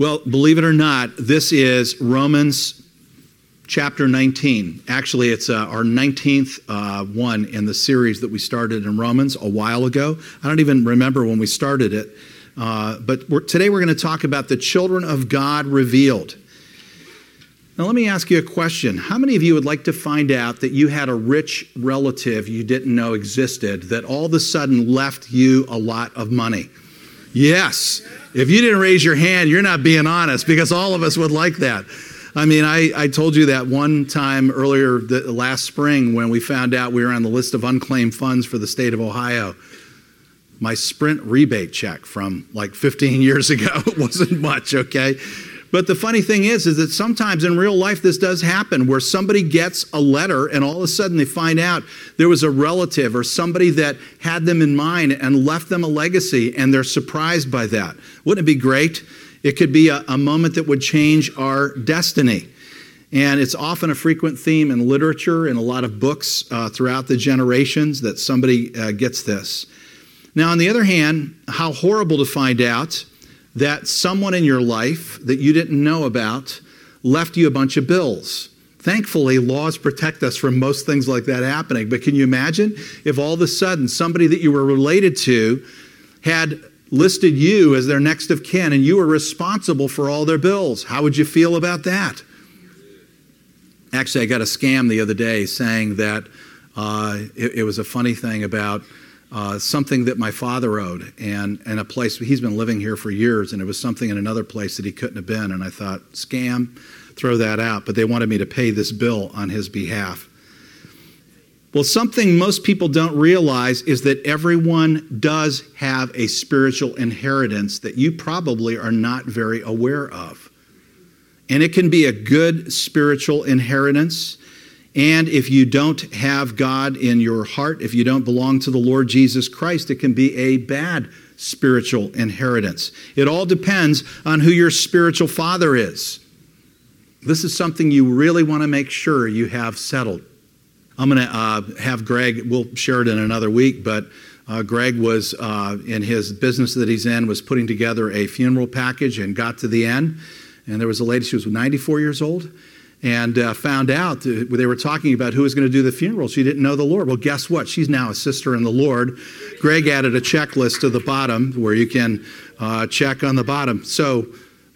Well, believe it or not, this is Romans chapter 19. Actually, it's uh, our 19th uh, one in the series that we started in Romans a while ago. I don't even remember when we started it. Uh, but we're, today we're going to talk about the children of God revealed. Now, let me ask you a question. How many of you would like to find out that you had a rich relative you didn't know existed that all of a sudden left you a lot of money? Yes. If you didn't raise your hand, you're not being honest because all of us would like that. I mean, I, I told you that one time earlier last spring when we found out we were on the list of unclaimed funds for the state of Ohio. My Sprint rebate check from like 15 years ago wasn't much, okay? But the funny thing is, is that sometimes in real life this does happen where somebody gets a letter and all of a sudden they find out there was a relative or somebody that had them in mind and left them a legacy and they're surprised by that. Wouldn't it be great? It could be a, a moment that would change our destiny. And it's often a frequent theme in literature and a lot of books uh, throughout the generations that somebody uh, gets this. Now, on the other hand, how horrible to find out that someone in your life that you didn't know about left you a bunch of bills. Thankfully, laws protect us from most things like that happening. But can you imagine if all of a sudden somebody that you were related to had listed you as their next of kin and you were responsible for all their bills. How would you feel about that? Actually, I got a scam the other day saying that uh, it, it, was a funny thing about Uh, something that my father owed and, and a place he's been living here for years and it was something in another place that he couldn't have been and i thought scam throw that out but they wanted me to pay this bill on his behalf well, something most people don't realize is that everyone does have a spiritual inheritance that you probably are not very aware of. And it can be a good spiritual inheritance. And if you don't have God in your heart, if you don't belong to the Lord Jesus Christ, it can be a bad spiritual inheritance. It all depends on who your spiritual father is. This is something you really want to make sure you have settled. I'm going to uh, have Greg, we'll share it in another week, but uh, Greg was uh, in his business that he's in, was putting together a funeral package and got to the end. And there was a lady, she was 94 years old, and uh, found out they were talking about who was going to do the funeral. She didn't know the Lord. Well, guess what? She's now a sister in the Lord. Greg added a checklist to the bottom where you can uh, check on the bottom. So,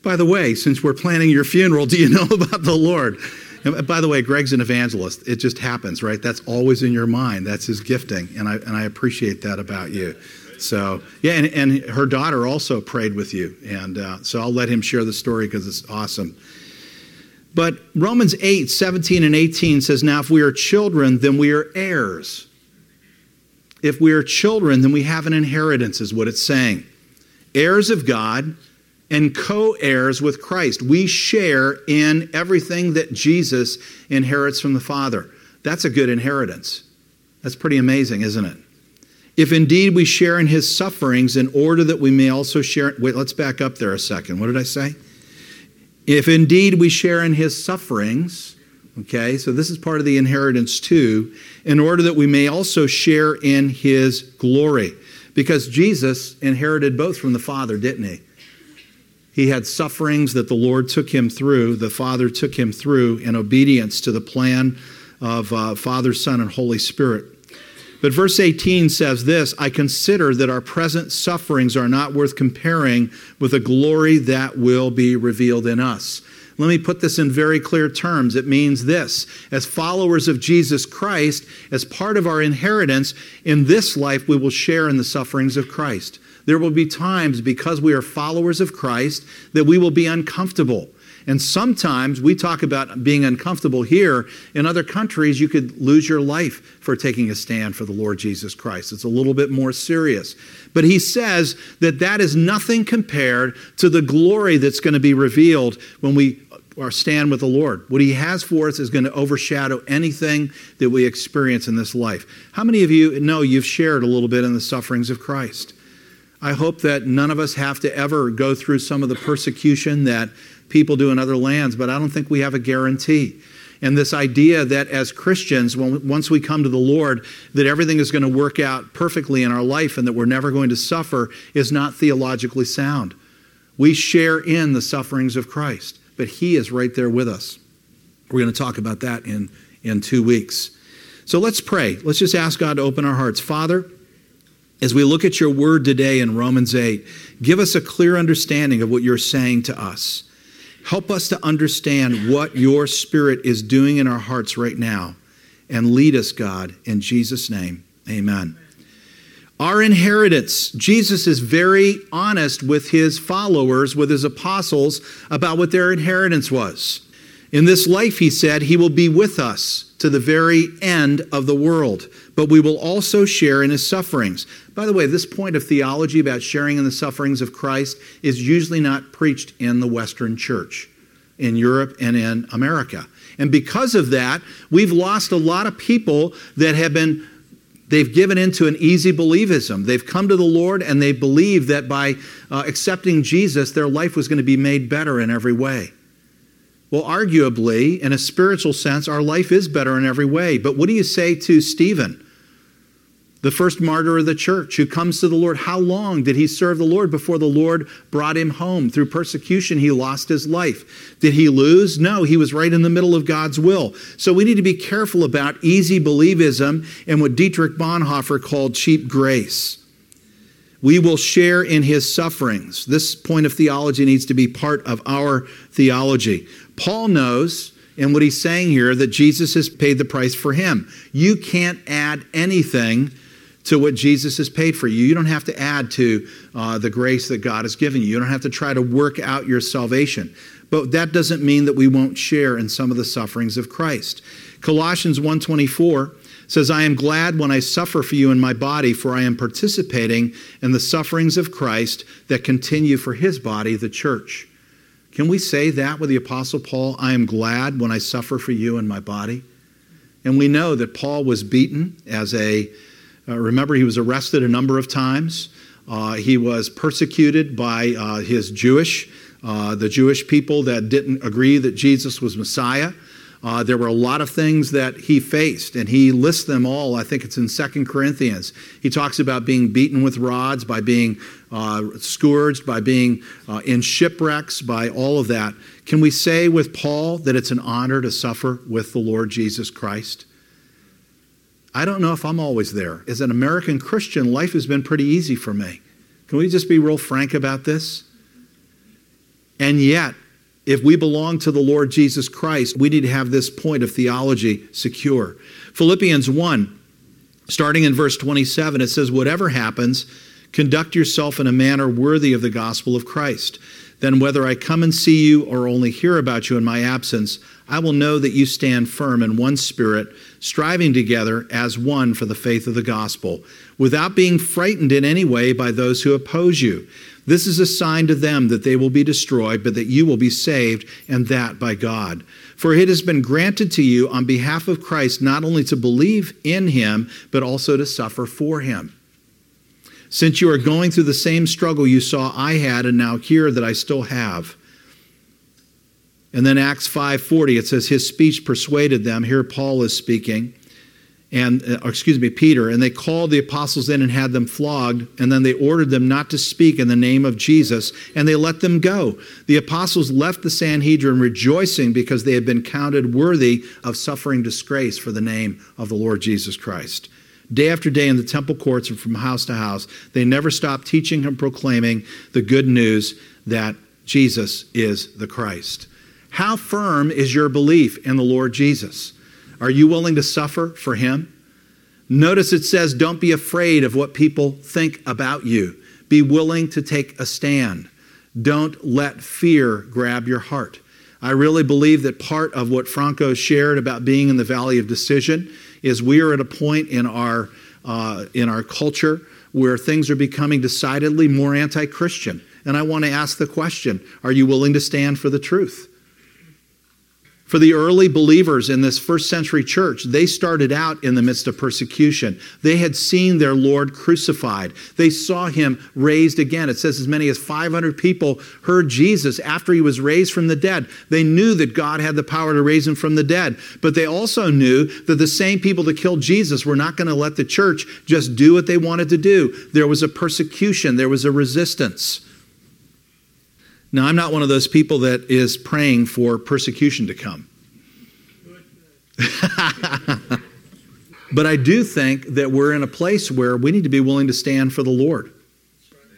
by the way, since we're planning your funeral, do you know about the Lord? And by the way, Greg's an evangelist. It just happens, right? That's always in your mind. That's his gifting. And I, and I appreciate that about you. So, yeah, and, and her daughter also prayed with you. And uh, so I'll let him share the story because it's awesome. But Romans 8, 17 and 18 says, Now if we are children, then we are heirs. If we are children, then we have an inheritance, is what it's saying. Heirs of God and co heirs with Christ. We share in everything that Jesus inherits from the Father. That's a good inheritance. That's pretty amazing, isn't it? If indeed we share in his sufferings in order that we may also share. Wait, let's back up there a second. What did I say? If indeed we share in his sufferings, okay, so this is part of the inheritance too, in order that we may also share in his glory. Because Jesus inherited both from the Father, didn't he? He had sufferings that the Lord took him through, the Father took him through in obedience to the plan of uh, Father, Son, and Holy Spirit. But verse 18 says this I consider that our present sufferings are not worth comparing with the glory that will be revealed in us. Let me put this in very clear terms. It means this as followers of Jesus Christ, as part of our inheritance, in this life we will share in the sufferings of Christ. There will be times, because we are followers of Christ, that we will be uncomfortable. And sometimes we talk about being uncomfortable here. In other countries, you could lose your life for taking a stand for the Lord Jesus Christ. It's a little bit more serious. But he says that that is nothing compared to the glory that's going to be revealed when we our stand with the Lord. What He has for us is going to overshadow anything that we experience in this life. How many of you know you've shared a little bit in the sufferings of Christ? I hope that none of us have to ever go through some of the persecution that people do in other lands, but I don't think we have a guarantee. And this idea that as Christians, when, once we come to the Lord, that everything is going to work out perfectly in our life and that we're never going to suffer is not theologically sound. We share in the sufferings of Christ, but He is right there with us. We're going to talk about that in, in two weeks. So let's pray. Let's just ask God to open our hearts. Father, as we look at your word today in Romans 8, give us a clear understanding of what you're saying to us. Help us to understand what your spirit is doing in our hearts right now. And lead us, God, in Jesus' name. Amen. Our inheritance. Jesus is very honest with his followers, with his apostles, about what their inheritance was. In this life, he said, he will be with us to the very end of the world, but we will also share in his sufferings. By the way, this point of theology about sharing in the sufferings of Christ is usually not preached in the Western church, in Europe and in America. And because of that, we've lost a lot of people that have been they've given into an easy believism. They've come to the Lord and they believe that by uh, accepting Jesus, their life was going to be made better in every way. Well, arguably, in a spiritual sense, our life is better in every way. But what do you say to Stephen? the first martyr of the church who comes to the Lord. How long did he serve the Lord before the Lord brought him home? Through persecution, he lost his life. Did he lose? No, he was right in the middle of God's will. So we need to be careful about easy believism and what Dietrich Bonhoeffer called cheap grace. We will share in his sufferings. This point of theology needs to be part of our theology. Paul knows in what he's saying here that Jesus has paid the price for him. You can't add anything to what Jesus has paid for you. You don't have to add to uh, the grace that God has given you. You don't have to try to work out your salvation. But that doesn't mean that we won't share in some of the sufferings of Christ. Colossians 1:24 says, "I am glad when I suffer for you in my body, for I am participating in the sufferings of Christ that continue for his body, the church." Can we say that with the apostle Paul? I am glad when I suffer for you in my body. And we know that Paul was beaten as a uh, remember, he was arrested a number of times. Uh, he was persecuted by uh, his Jewish, uh, the Jewish people that didn't agree that Jesus was Messiah. Uh, there were a lot of things that he faced, and he lists them all. I think it's in Second Corinthians. He talks about being beaten with rods, by being uh, scourged, by being in shipwrecks, by all of that. Can we say with Paul that it's an honor to suffer with the Lord Jesus Christ? I don't know if I'm always there. As an American Christian, life has been pretty easy for me. Can we just be real frank about this? And yet, if we belong to the Lord Jesus Christ, we need to have this point of theology secure. Philippians 1, starting in verse 27, it says, Whatever happens, conduct yourself in a manner worthy of the gospel of Christ. Then, whether I come and see you or only hear about you in my absence, I will know that you stand firm in one spirit, striving together as one for the faith of the gospel, without being frightened in any way by those who oppose you. This is a sign to them that they will be destroyed, but that you will be saved, and that by God. For it has been granted to you on behalf of Christ not only to believe in him, but also to suffer for him. Since you are going through the same struggle you saw I had, and now hear that I still have. And then Acts 5:40 it says his speech persuaded them. Here Paul is speaking. And uh, excuse me, Peter, and they called the apostles in and had them flogged, and then they ordered them not to speak in the name of Jesus, and they let them go. The apostles left the Sanhedrin rejoicing because they had been counted worthy of suffering disgrace for the name of the Lord Jesus Christ. Day after day in the temple courts and from house to house, they never stopped teaching and proclaiming the good news that Jesus is the Christ. How firm is your belief in the Lord Jesus? Are you willing to suffer for him? Notice it says, don't be afraid of what people think about you. Be willing to take a stand. Don't let fear grab your heart. I really believe that part of what Franco shared about being in the valley of decision is we are at a point in our, uh, in our culture where things are becoming decidedly more anti Christian. And I want to ask the question are you willing to stand for the truth? For the early believers in this first century church, they started out in the midst of persecution. They had seen their Lord crucified. They saw him raised again. It says as many as 500 people heard Jesus after he was raised from the dead. They knew that God had the power to raise him from the dead. But they also knew that the same people that killed Jesus were not going to let the church just do what they wanted to do. There was a persecution, there was a resistance. Now, I'm not one of those people that is praying for persecution to come. but I do think that we're in a place where we need to be willing to stand for the Lord.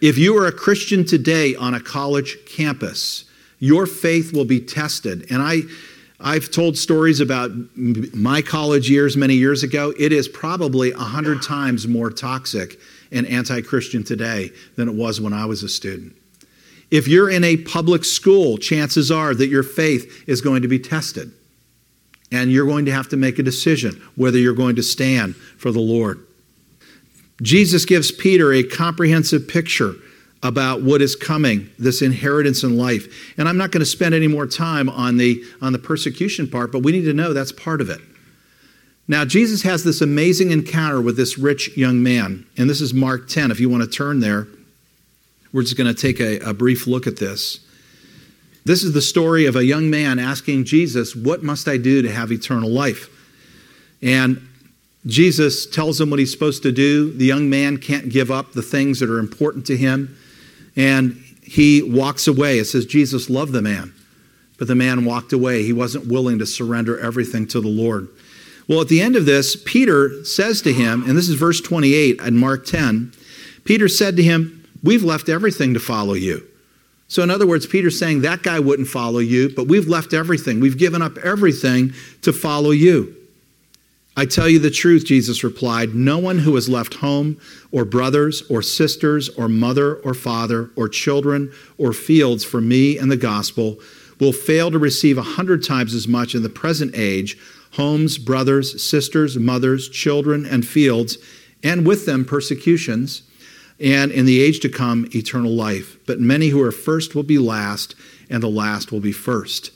If you are a Christian today on a college campus, your faith will be tested. And I, I've told stories about my college years many years ago. It is probably a hundred times more toxic and anti Christian today than it was when I was a student. If you're in a public school, chances are that your faith is going to be tested. And you're going to have to make a decision whether you're going to stand for the Lord. Jesus gives Peter a comprehensive picture about what is coming, this inheritance in life. And I'm not going to spend any more time on the, on the persecution part, but we need to know that's part of it. Now, Jesus has this amazing encounter with this rich young man, and this is Mark 10. If you want to turn there, we're just going to take a, a brief look at this. This is the story of a young man asking Jesus, What must I do to have eternal life? And Jesus tells him what he's supposed to do. The young man can't give up the things that are important to him. And he walks away. It says Jesus loved the man, but the man walked away. He wasn't willing to surrender everything to the Lord. Well, at the end of this, Peter says to him, and this is verse 28 in Mark 10 Peter said to him, We've left everything to follow you. So, in other words, Peter's saying that guy wouldn't follow you, but we've left everything. We've given up everything to follow you. I tell you the truth, Jesus replied. No one who has left home, or brothers, or sisters, or mother, or father, or children, or fields for me and the gospel will fail to receive a hundred times as much in the present age homes, brothers, sisters, mothers, children, and fields, and with them persecutions, and in the age to come, eternal life. But many who are first will be last, and the last will be first.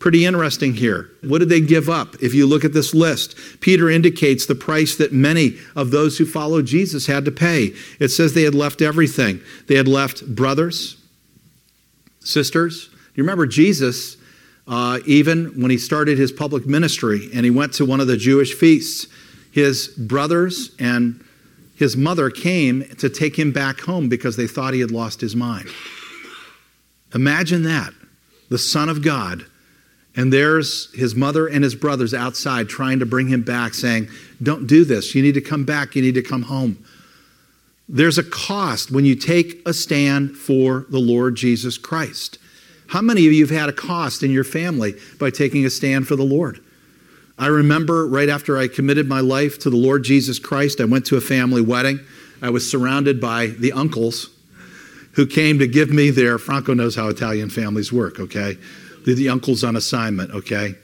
Pretty interesting here. What did they give up? If you look at this list, Peter indicates the price that many of those who followed Jesus had to pay. It says they had left everything. They had left brothers, sisters. You remember Jesus, uh, even when he started his public ministry and he went to one of the Jewish feasts, his brothers and his mother came to take him back home because they thought he had lost his mind. Imagine that. The Son of God and there's his mother and his brothers outside trying to bring him back, saying, Don't do this. You need to come back. You need to come home. There's a cost when you take a stand for the Lord Jesus Christ. How many of you have had a cost in your family by taking a stand for the Lord? I remember right after I committed my life to the Lord Jesus Christ, I went to a family wedding. I was surrounded by the uncles who came to give me their, Franco knows how Italian families work, okay? the, the uncle's on assignment, okay?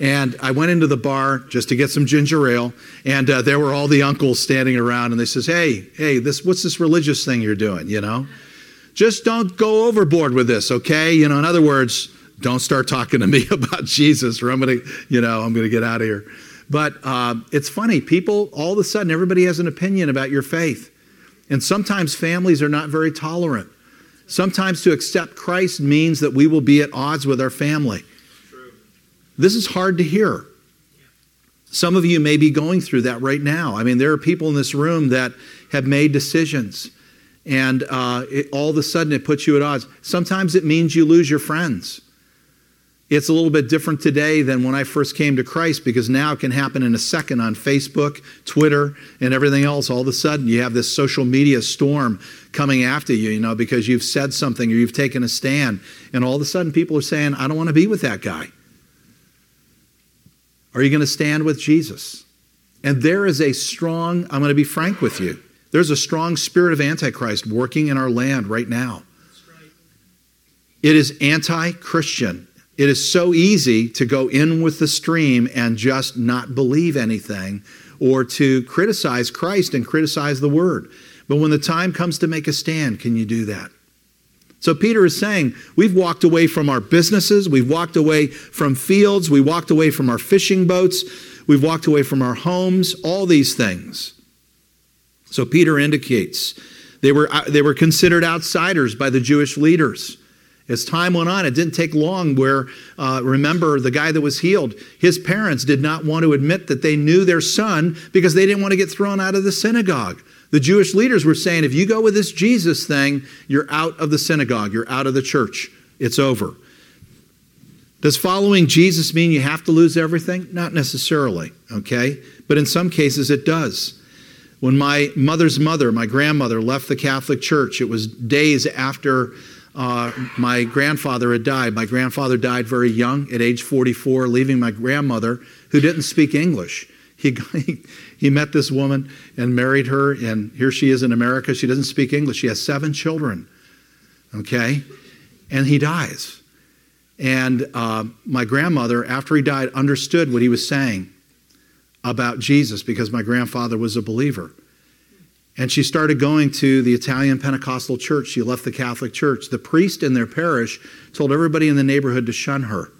And I went into the bar just to get some ginger ale, and uh, there were all the uncles standing around, and they says, "Hey, hey, this what's this religious thing you're doing? You know, just don't go overboard with this, okay? You know, in other words, don't start talking to me about Jesus, or I'm gonna, you know, I'm gonna get out of here." But uh, it's funny, people all of a sudden everybody has an opinion about your faith, and sometimes families are not very tolerant. Sometimes to accept Christ means that we will be at odds with our family. This is hard to hear. Some of you may be going through that right now. I mean, there are people in this room that have made decisions, and uh, it, all of a sudden it puts you at odds. Sometimes it means you lose your friends. It's a little bit different today than when I first came to Christ because now it can happen in a second on Facebook, Twitter, and everything else. All of a sudden, you have this social media storm coming after you, you know, because you've said something or you've taken a stand. And all of a sudden, people are saying, I don't want to be with that guy. Are you going to stand with Jesus? And there is a strong, I'm going to be frank with you, there's a strong spirit of Antichrist working in our land right now. It is anti Christian. It is so easy to go in with the stream and just not believe anything or to criticize Christ and criticize the word. But when the time comes to make a stand, can you do that? So Peter is saying, we've walked away from our businesses, we've walked away from fields, we walked away from our fishing boats, we've walked away from our homes, all these things. So Peter indicates they were, uh, they were considered outsiders by the Jewish leaders. As time went on, it didn't take long where, uh, remember, the guy that was healed, his parents did not want to admit that they knew their son because they didn't want to get thrown out of the synagogue. The Jewish leaders were saying, if you go with this Jesus thing, you're out of the synagogue, you're out of the church. it's over. Does following Jesus mean you have to lose everything? Not necessarily, okay? But in some cases it does. When my mother's mother, my grandmother, left the Catholic Church, it was days after uh, my grandfather had died. My grandfather died very young, at age 44, leaving my grandmother, who didn't speak English. He, he met this woman and married her, and here she is in America. She doesn't speak English. She has seven children, okay? And he dies. And uh, my grandmother, after he died, understood what he was saying about Jesus because my grandfather was a believer. And she started going to the Italian Pentecostal church. She left the Catholic church. The priest in their parish told everybody in the neighborhood to shun her.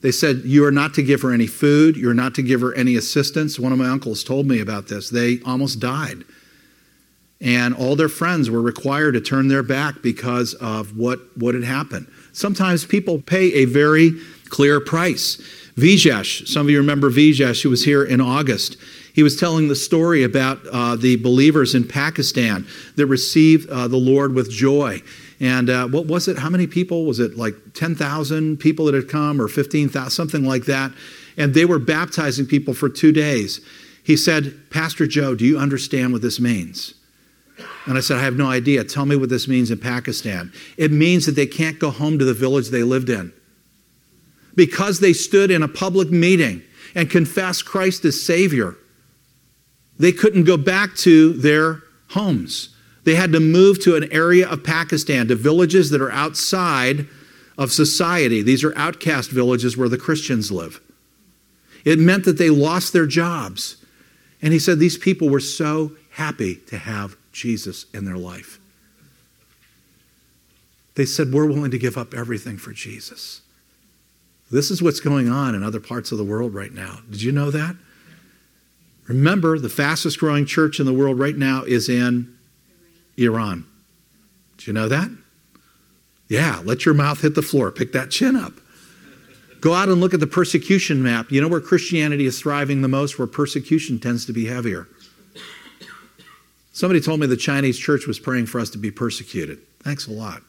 They said, You are not to give her any food. You're not to give her any assistance. One of my uncles told me about this. They almost died. And all their friends were required to turn their back because of what, what had happened. Sometimes people pay a very clear price. Vijesh, some of you remember Vijesh, who was here in August. He was telling the story about uh, the believers in Pakistan that received uh, the Lord with joy. And uh, what was it? How many people? Was it like 10,000 people that had come or 15,000, something like that? And they were baptizing people for two days. He said, Pastor Joe, do you understand what this means? And I said, I have no idea. Tell me what this means in Pakistan. It means that they can't go home to the village they lived in. Because they stood in a public meeting and confessed Christ as Savior, they couldn't go back to their homes. They had to move to an area of Pakistan, to villages that are outside of society. These are outcast villages where the Christians live. It meant that they lost their jobs. And he said these people were so happy to have Jesus in their life. They said, We're willing to give up everything for Jesus. This is what's going on in other parts of the world right now. Did you know that? Remember, the fastest growing church in the world right now is in Iran. Did you know that? Yeah, let your mouth hit the floor. Pick that chin up. Go out and look at the persecution map. You know where Christianity is thriving the most, where persecution tends to be heavier. Somebody told me the Chinese church was praying for us to be persecuted. Thanks a lot.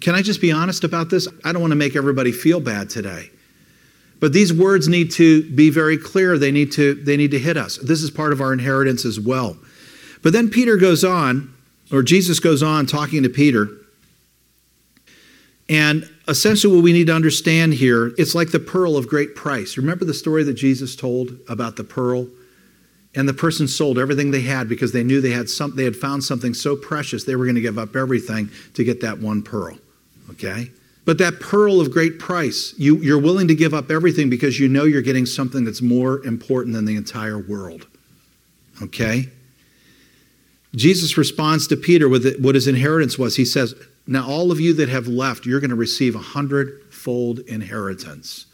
Can I just be honest about this? I don't want to make everybody feel bad today. But these words need to be very clear. They need to, they need to hit us. This is part of our inheritance as well. But then Peter goes on, or Jesus goes on talking to Peter. And essentially, what we need to understand here, it's like the pearl of great price. Remember the story that Jesus told about the pearl? And the person sold everything they had because they knew they had some, they had found something so precious they were going to give up everything to get that one pearl. Okay? But that pearl of great price, you, you're willing to give up everything because you know you're getting something that's more important than the entire world. Okay? Jesus responds to Peter with what his inheritance was. He says, Now all of you that have left, you're going to receive a hundredfold inheritance.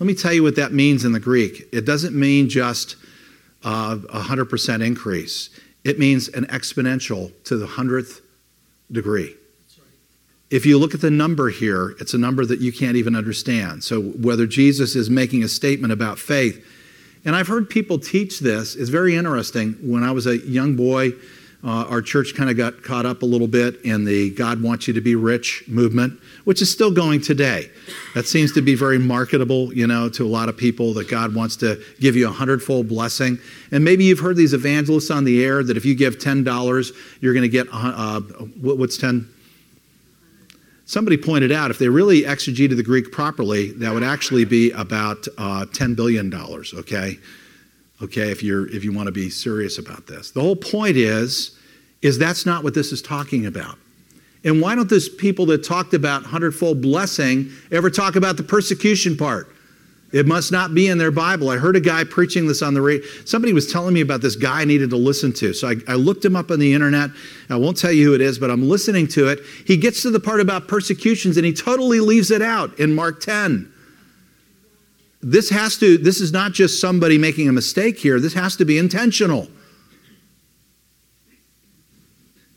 Let me tell you what that means in the Greek. It doesn't mean just uh, a 100% increase. It means an exponential to the hundredth degree. If you look at the number here, it's a number that you can't even understand. So, whether Jesus is making a statement about faith, and I've heard people teach this, it's very interesting. When I was a young boy, uh, our church kind of got caught up a little bit in the God wants you to be rich movement, which is still going today. That seems to be very marketable, you know, to a lot of people that God wants to give you a hundredfold blessing. And maybe you've heard these evangelists on the air that if you give $10, you're going to get, uh, what's 10? Somebody pointed out if they really exegeted the Greek properly, that would actually be about uh, $10 billion, okay? okay, if, you're, if you want to be serious about this. The whole point is, is that's not what this is talking about. And why don't those people that talked about hundredfold blessing ever talk about the persecution part? It must not be in their Bible. I heard a guy preaching this on the radio. Somebody was telling me about this guy I needed to listen to. So I, I, looked him up on the internet. I won't tell you who it is, but I'm listening to it. He gets to the part about persecutions and he totally leaves it out in Mark 10 this has to this is not just somebody making a mistake here this has to be intentional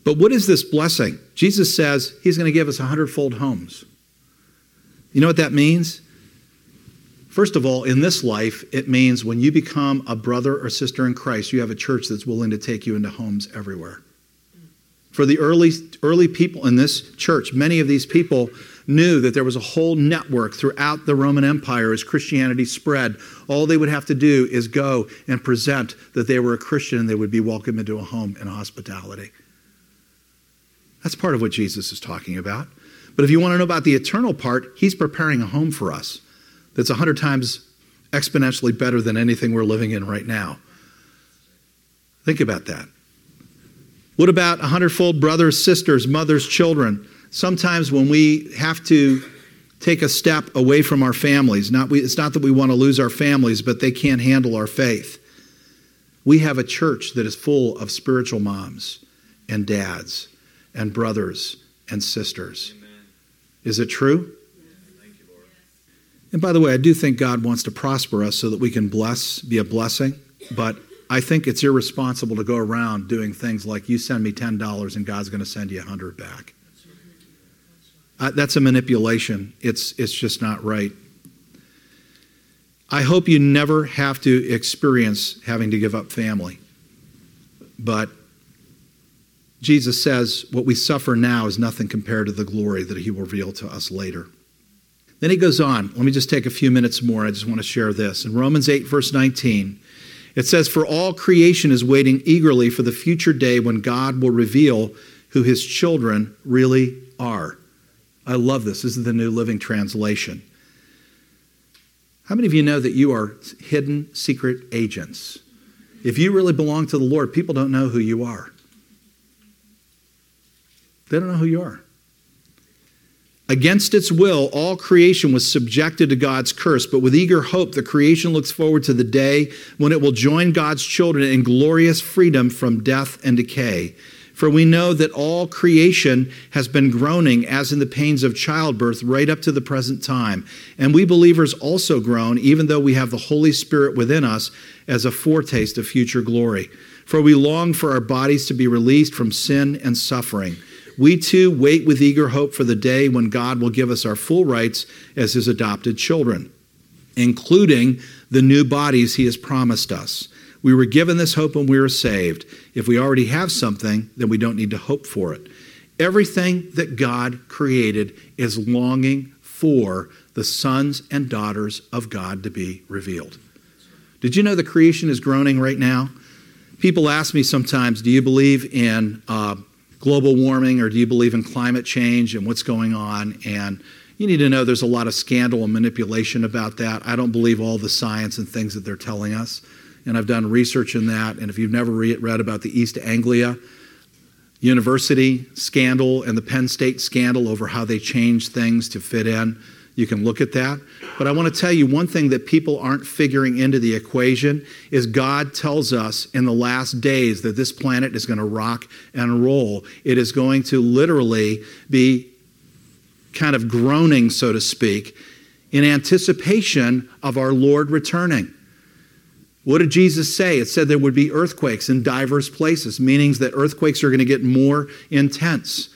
but what is this blessing jesus says he's going to give us a hundredfold homes you know what that means first of all in this life it means when you become a brother or sister in christ you have a church that's willing to take you into homes everywhere For the early, early people in this church, many of these people knew that there was a whole network throughout the Roman Empire as Christianity spread. All they would have to do is go and present that they were a Christian and they would be welcomed into a home and hospitality. That's part of what Jesus is talking about. But if you want to know about the eternal part, he's preparing a home for us that's a hundred times exponentially better than anything we're living in right now. Think about that. What about a hundredfold brothers, sisters, mothers, children? Sometimes when we have to take a step away from our families, not we, it's not that we want to lose our families, but they can't handle our faith. We have a church that is full of spiritual moms and dads and brothers and sisters. Amen. Is it true? And by the way, I do think God wants to prosper us so that we can bless, be a blessing, but I think it's irresponsible to go around doing things like you send me $10 and God's going to send you 100 back. Uh, that's a manipulation. It's, it's just not right. I hope you never have to experience having to give up family. But Jesus says what we suffer now is nothing compared to the glory that he will reveal to us later. Then he goes on. Let me just take a few minutes more. I just want to share this. In Romans 8, verse 19, it says, For all creation is waiting eagerly for the future day when God will reveal who his children really are. I love this. This is the New Living Translation. How many of you know that you are hidden secret agents? If you really belong to the Lord, people don't know who you are. They don't know who you are. Against its will, all creation was subjected to God's curse, but with eager hope, the creation looks forward to the day when it will join God's children in glorious freedom from death and decay. For we know that all creation has been groaning as in the pains of childbirth right up to the present time. And we believers also groan, even though we have the Holy Spirit within us as a foretaste of future glory. For we long for our bodies to be released from sin and suffering we too wait with eager hope for the day when God will give us our full rights as his adopted children, including the new bodies he has promised us. We were given this hope when we were saved. If we already have something, then we don't need to hope for it. Everything that God created is longing for the sons and daughters of God to be revealed. Did you know the creation is groaning right now? People ask me sometimes, Do you believe in uh, global warming or do you believe in climate change and what's going on? And you need to know there's a lot of scandal and manipulation about that. I don't believe all the science and things that they're telling us. And I've done research in that. And if you've never re- read about the East Anglia University scandal and the Penn State scandal over how they changed things to fit in, you can look at that. But I want to tell you one thing that people aren't figuring into the equation is God tells us in the last days that this planet is going to rock and roll. It is going to literally be kind of groaning, so to speak, in anticipation of our Lord returning. What did Jesus say? It said there would be earthquakes in diverse places, meaning that earthquakes are going to get more intense.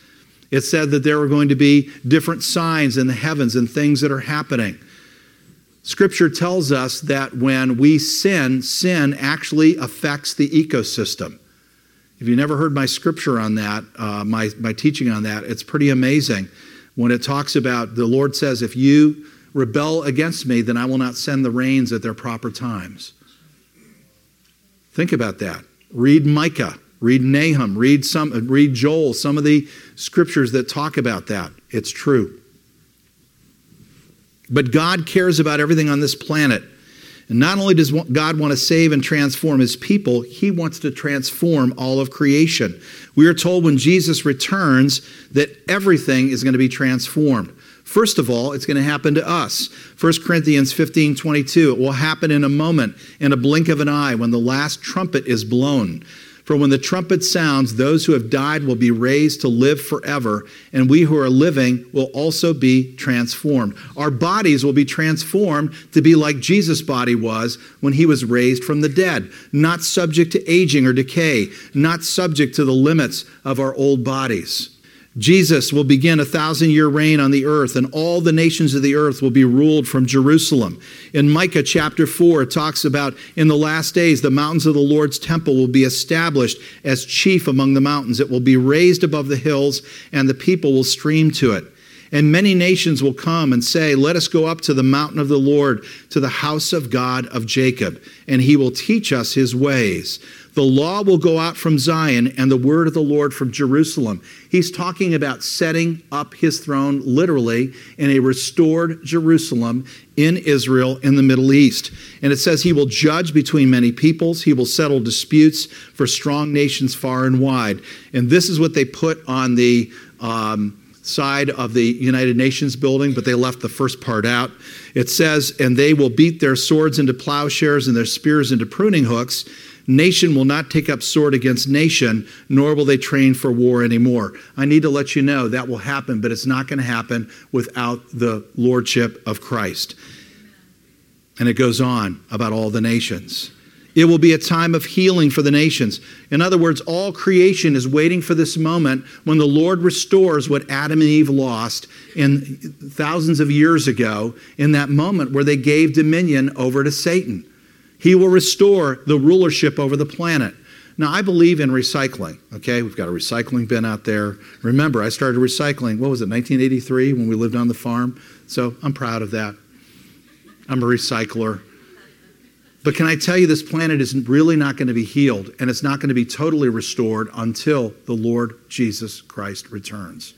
It said that there were going to be different signs in the heavens and things that are happening. Scripture tells us that when we sin, sin actually affects the ecosystem. If you never heard my scripture on that, uh, my, my teaching on that, it's pretty amazing. When it talks about, the Lord says, if you rebel against me, then I will not send the rains at their proper times. Think about that. Read Micah. Read Nahum, read some read Joel, some of the scriptures that talk about that. It's true. But God cares about everything on this planet. And not only does God want to save and transform his people, he wants to transform all of creation. We are told when Jesus returns that everything is going to be transformed. First of all, it's going to happen to us. 1 Corinthians 15 22. It will happen in a moment, in a blink of an eye, when the last trumpet is blown. For when the trumpet sounds, those who have died will be raised to live forever, and we who are living will also be transformed. Our bodies will be transformed to be like Jesus' body was when he was raised from the dead, not subject to aging or decay, not subject to the limits of our old bodies. Jesus will begin a thousand year reign on the earth, and all the nations of the earth will be ruled from Jerusalem. In Micah chapter 4, it talks about in the last days, the mountains of the Lord's temple will be established as chief among the mountains. It will be raised above the hills, and the people will stream to it. And many nations will come and say, Let us go up to the mountain of the Lord, to the house of God of Jacob, and he will teach us his ways. The law will go out from Zion and the word of the Lord from Jerusalem. He's talking about setting up his throne literally in a restored Jerusalem in Israel in the Middle East. And it says he will judge between many peoples, he will settle disputes for strong nations far and wide. And this is what they put on the. Um, side of the United Nations building, but they left the first part out. It says, And they will beat their swords into plowshares and their spears into pruning hooks. Nation will not take up sword against nation, nor will they train for war anymore. I need to let you know that will happen, but it's not going to happen without the lordship of Christ. And it goes on about all the nations. It will be a time of healing for the nations. In other words, all creation is waiting for this moment when the Lord restores what Adam and Eve lost in thousands of years ago in that moment where they gave dominion over to Satan. He will restore the rulership over the planet. Now, I believe in recycling, okay? We've got a recycling bin out there. Remember, I started recycling, what was it, 1983 when we lived on the farm? So I'm proud of that. I'm a recycler. But can I tell you, this planet is really not going to be healed and it's not going to be totally restored until the Lord Jesus Christ returns.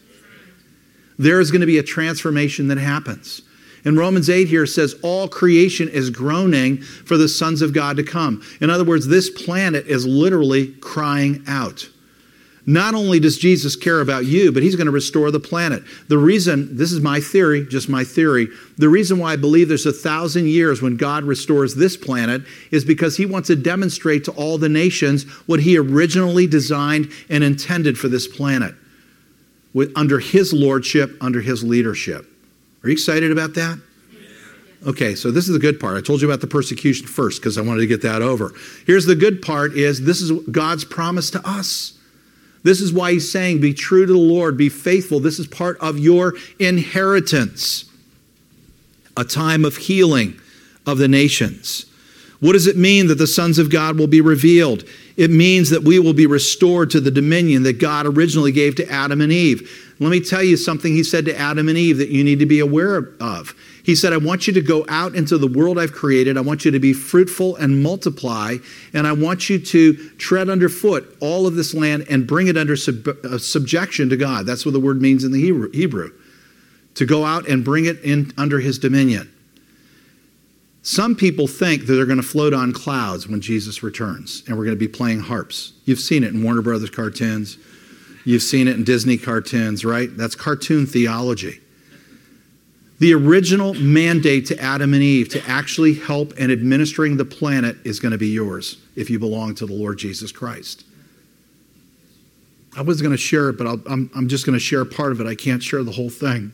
There is going to be a transformation that happens. And Romans 8 here says, All creation is groaning for the sons of God to come. In other words, this planet is literally crying out. Not only does Jesus care about you, but he's going to restore the planet. The reason, this is my theory, just my theory, the reason why I believe there's a thousand years when God restores this planet is because he wants to demonstrate to all the nations what he originally designed and intended for this planet with, under his lordship, under his leadership. Are you excited about that? Okay, so this is the good part. I told you about the persecution first because I wanted to get that over. Here's the good part is this is God's promise to us. This is why he's saying, Be true to the Lord, be faithful. This is part of your inheritance. A time of healing of the nations. What does it mean that the sons of God will be revealed? It means that we will be restored to the dominion that God originally gave to Adam and Eve. Let me tell you something he said to Adam and Eve that you need to be aware of. He said, I want you to go out into the world I've created. I want you to be fruitful and multiply. And I want you to tread underfoot all of this land and bring it under sub- uh, subjection to God. That's what the word means in the Hebrew, Hebrew. To go out and bring it in under his dominion. Some people think that they're going to float on clouds when Jesus returns and we're going to be playing harps. You've seen it in Warner Brothers cartoons. You've seen it in Disney cartoons, right? That's cartoon theology. The original mandate to Adam and Eve to actually help in administering the planet is going to be yours if you belong to the Lord Jesus Christ. I was going to share it, but i am I'm just going to share part of it. I can't share the whole thing.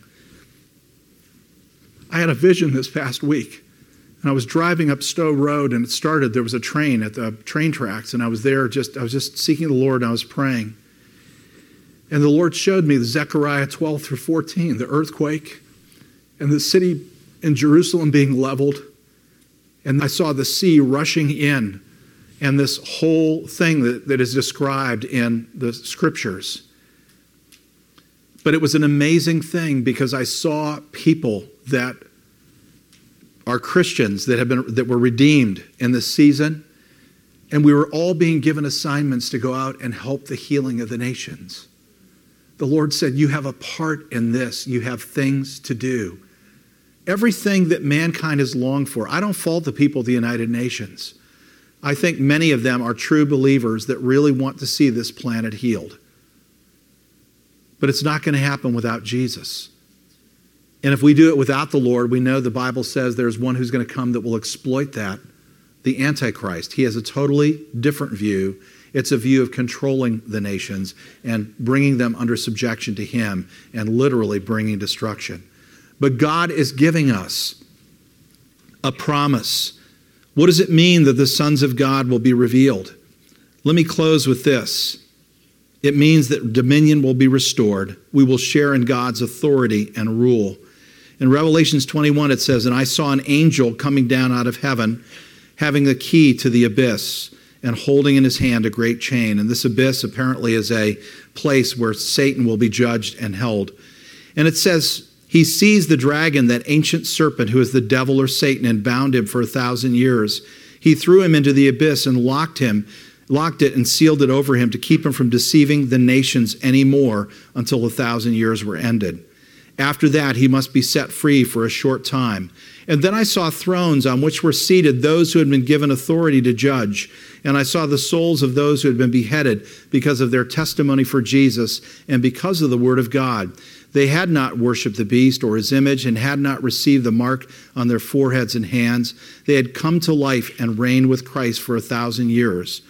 I had a vision this past week, and I was driving up Stowe Road, and it started. There was a train at the train tracks, and I was there just, I was just seeking the Lord, and I was praying. And the Lord showed me the Zechariah 12 through 14, the earthquake and the city in Jerusalem being leveled. And I saw the sea rushing in, and this whole thing that, that is described in the scriptures. But it was an amazing thing because I saw people that are Christians that have been that were redeemed in this season, and we were all being given assignments to go out and help the healing of the nations. The Lord said, You have a part in this, you have things to do everything that mankind has longed for. I don't fault the people of the United Nations. I think many of them are true believers that really want to see this planet healed. But it's not going to happen without Jesus. And if we do it without the Lord, we know the Bible says there's one who's going to come that will exploit that the Antichrist. He has a totally different view. It's a view of controlling the nations and bringing them under subjection to him and literally bringing destruction. But God is giving us a promise. What does it mean that the sons of God will be revealed? Let me close with this. It means that dominion will be restored. We will share in God's authority and rule. In Revelations 21, it says, And I saw an angel coming down out of heaven, having the key to the abyss, and holding in his hand a great chain. And this abyss apparently is a place where Satan will be judged and held. And it says, He seized the dragon, that ancient serpent who is the devil or Satan, and bound him for a thousand years. He threw him into the abyss and locked him locked it and sealed it over him to keep him from deceiving the nations any more until a thousand years were ended. After that, he must be set free for a short time. And then I saw thrones on which were seated those who had been given authority to judge. And I saw the souls of those who had been beheaded because of their testimony for Jesus and because of the word of God. They had not worshiped the beast or his image and had not received the mark on their foreheads and hands. They had come to life and reigned with Christ for a thousand years.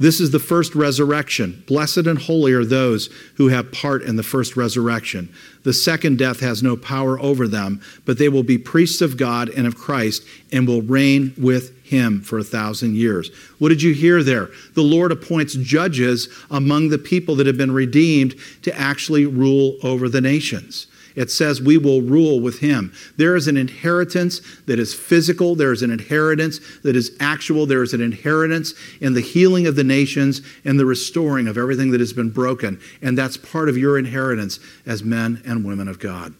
This is the first resurrection. Blessed and holy are those who have part in the first resurrection. The second death has no power over them, but they will be priests of God and of Christ and will reign with him for a thousand years. What did you hear there? The Lord appoints judges among the people that have been redeemed to actually rule over the nations. It says we will rule with him. There is an inheritance that is physical, there is an inheritance that is actual, there is an inheritance in the healing of the nations and the restoring of everything that has been broken. And that's part of your inheritance as men and women of God.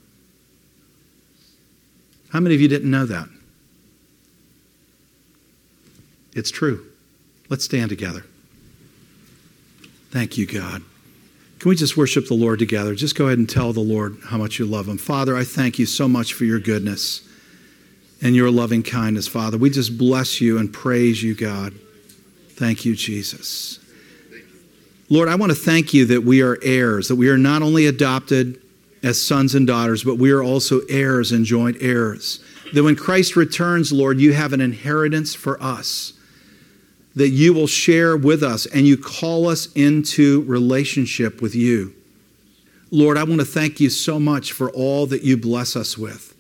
How many of you didn't know that? It's true. Let's stand together. Thank you, God. Can we just worship the Lord together? Just go ahead and tell the Lord how much you love him. Father, I thank you so much for your goodness and your loving kindness, Father. We just bless you and praise you, God. Thank you, Jesus. Lord, I want to thank you that we are heirs, that we are not only adopted as sons and daughters, but we are also heirs and joint heirs. That when Christ returns, Lord, you have an inheritance for us that you will share with us and you call us into relationship with you. Lord, I want to thank you so much for all that you bless us with.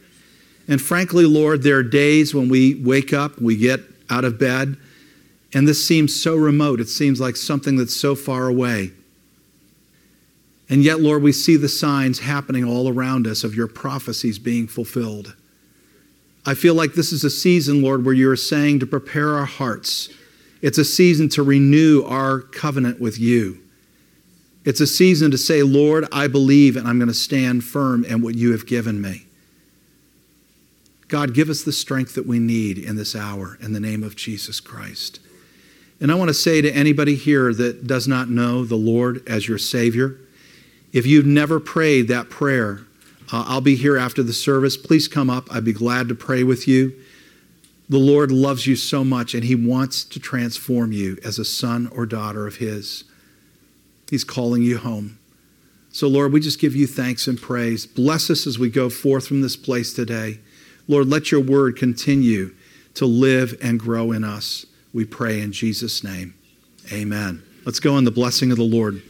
And frankly, Lord, there are days when we wake up, we get out of bed, and this seems so remote. It seems like something that's so far away. And yet, Lord, we see the signs happening all around us of your prophecies being fulfilled. I feel like this is a season, Lord, where you're saying to prepare our hearts it's a season to renew our covenant with you. It's a season to say, Lord, I believe and I'm going to stand firm in what you have given me. God, give us the strength that we need in this hour in the name of Jesus Christ. And I want to say to anybody here that does not know the Lord as your Savior, if you've never prayed that prayer, uh, I'll be here after the service. Please come up. I'd be glad to pray with you. The Lord loves you so much and He wants to transform you as a son or daughter of His. He's calling you home. So, Lord, we just give you thanks and praise. Bless us as we go forth from this place today. Lord, let your word continue to live and grow in us. We pray in Jesus' name. Amen. Let's go in the blessing of the Lord.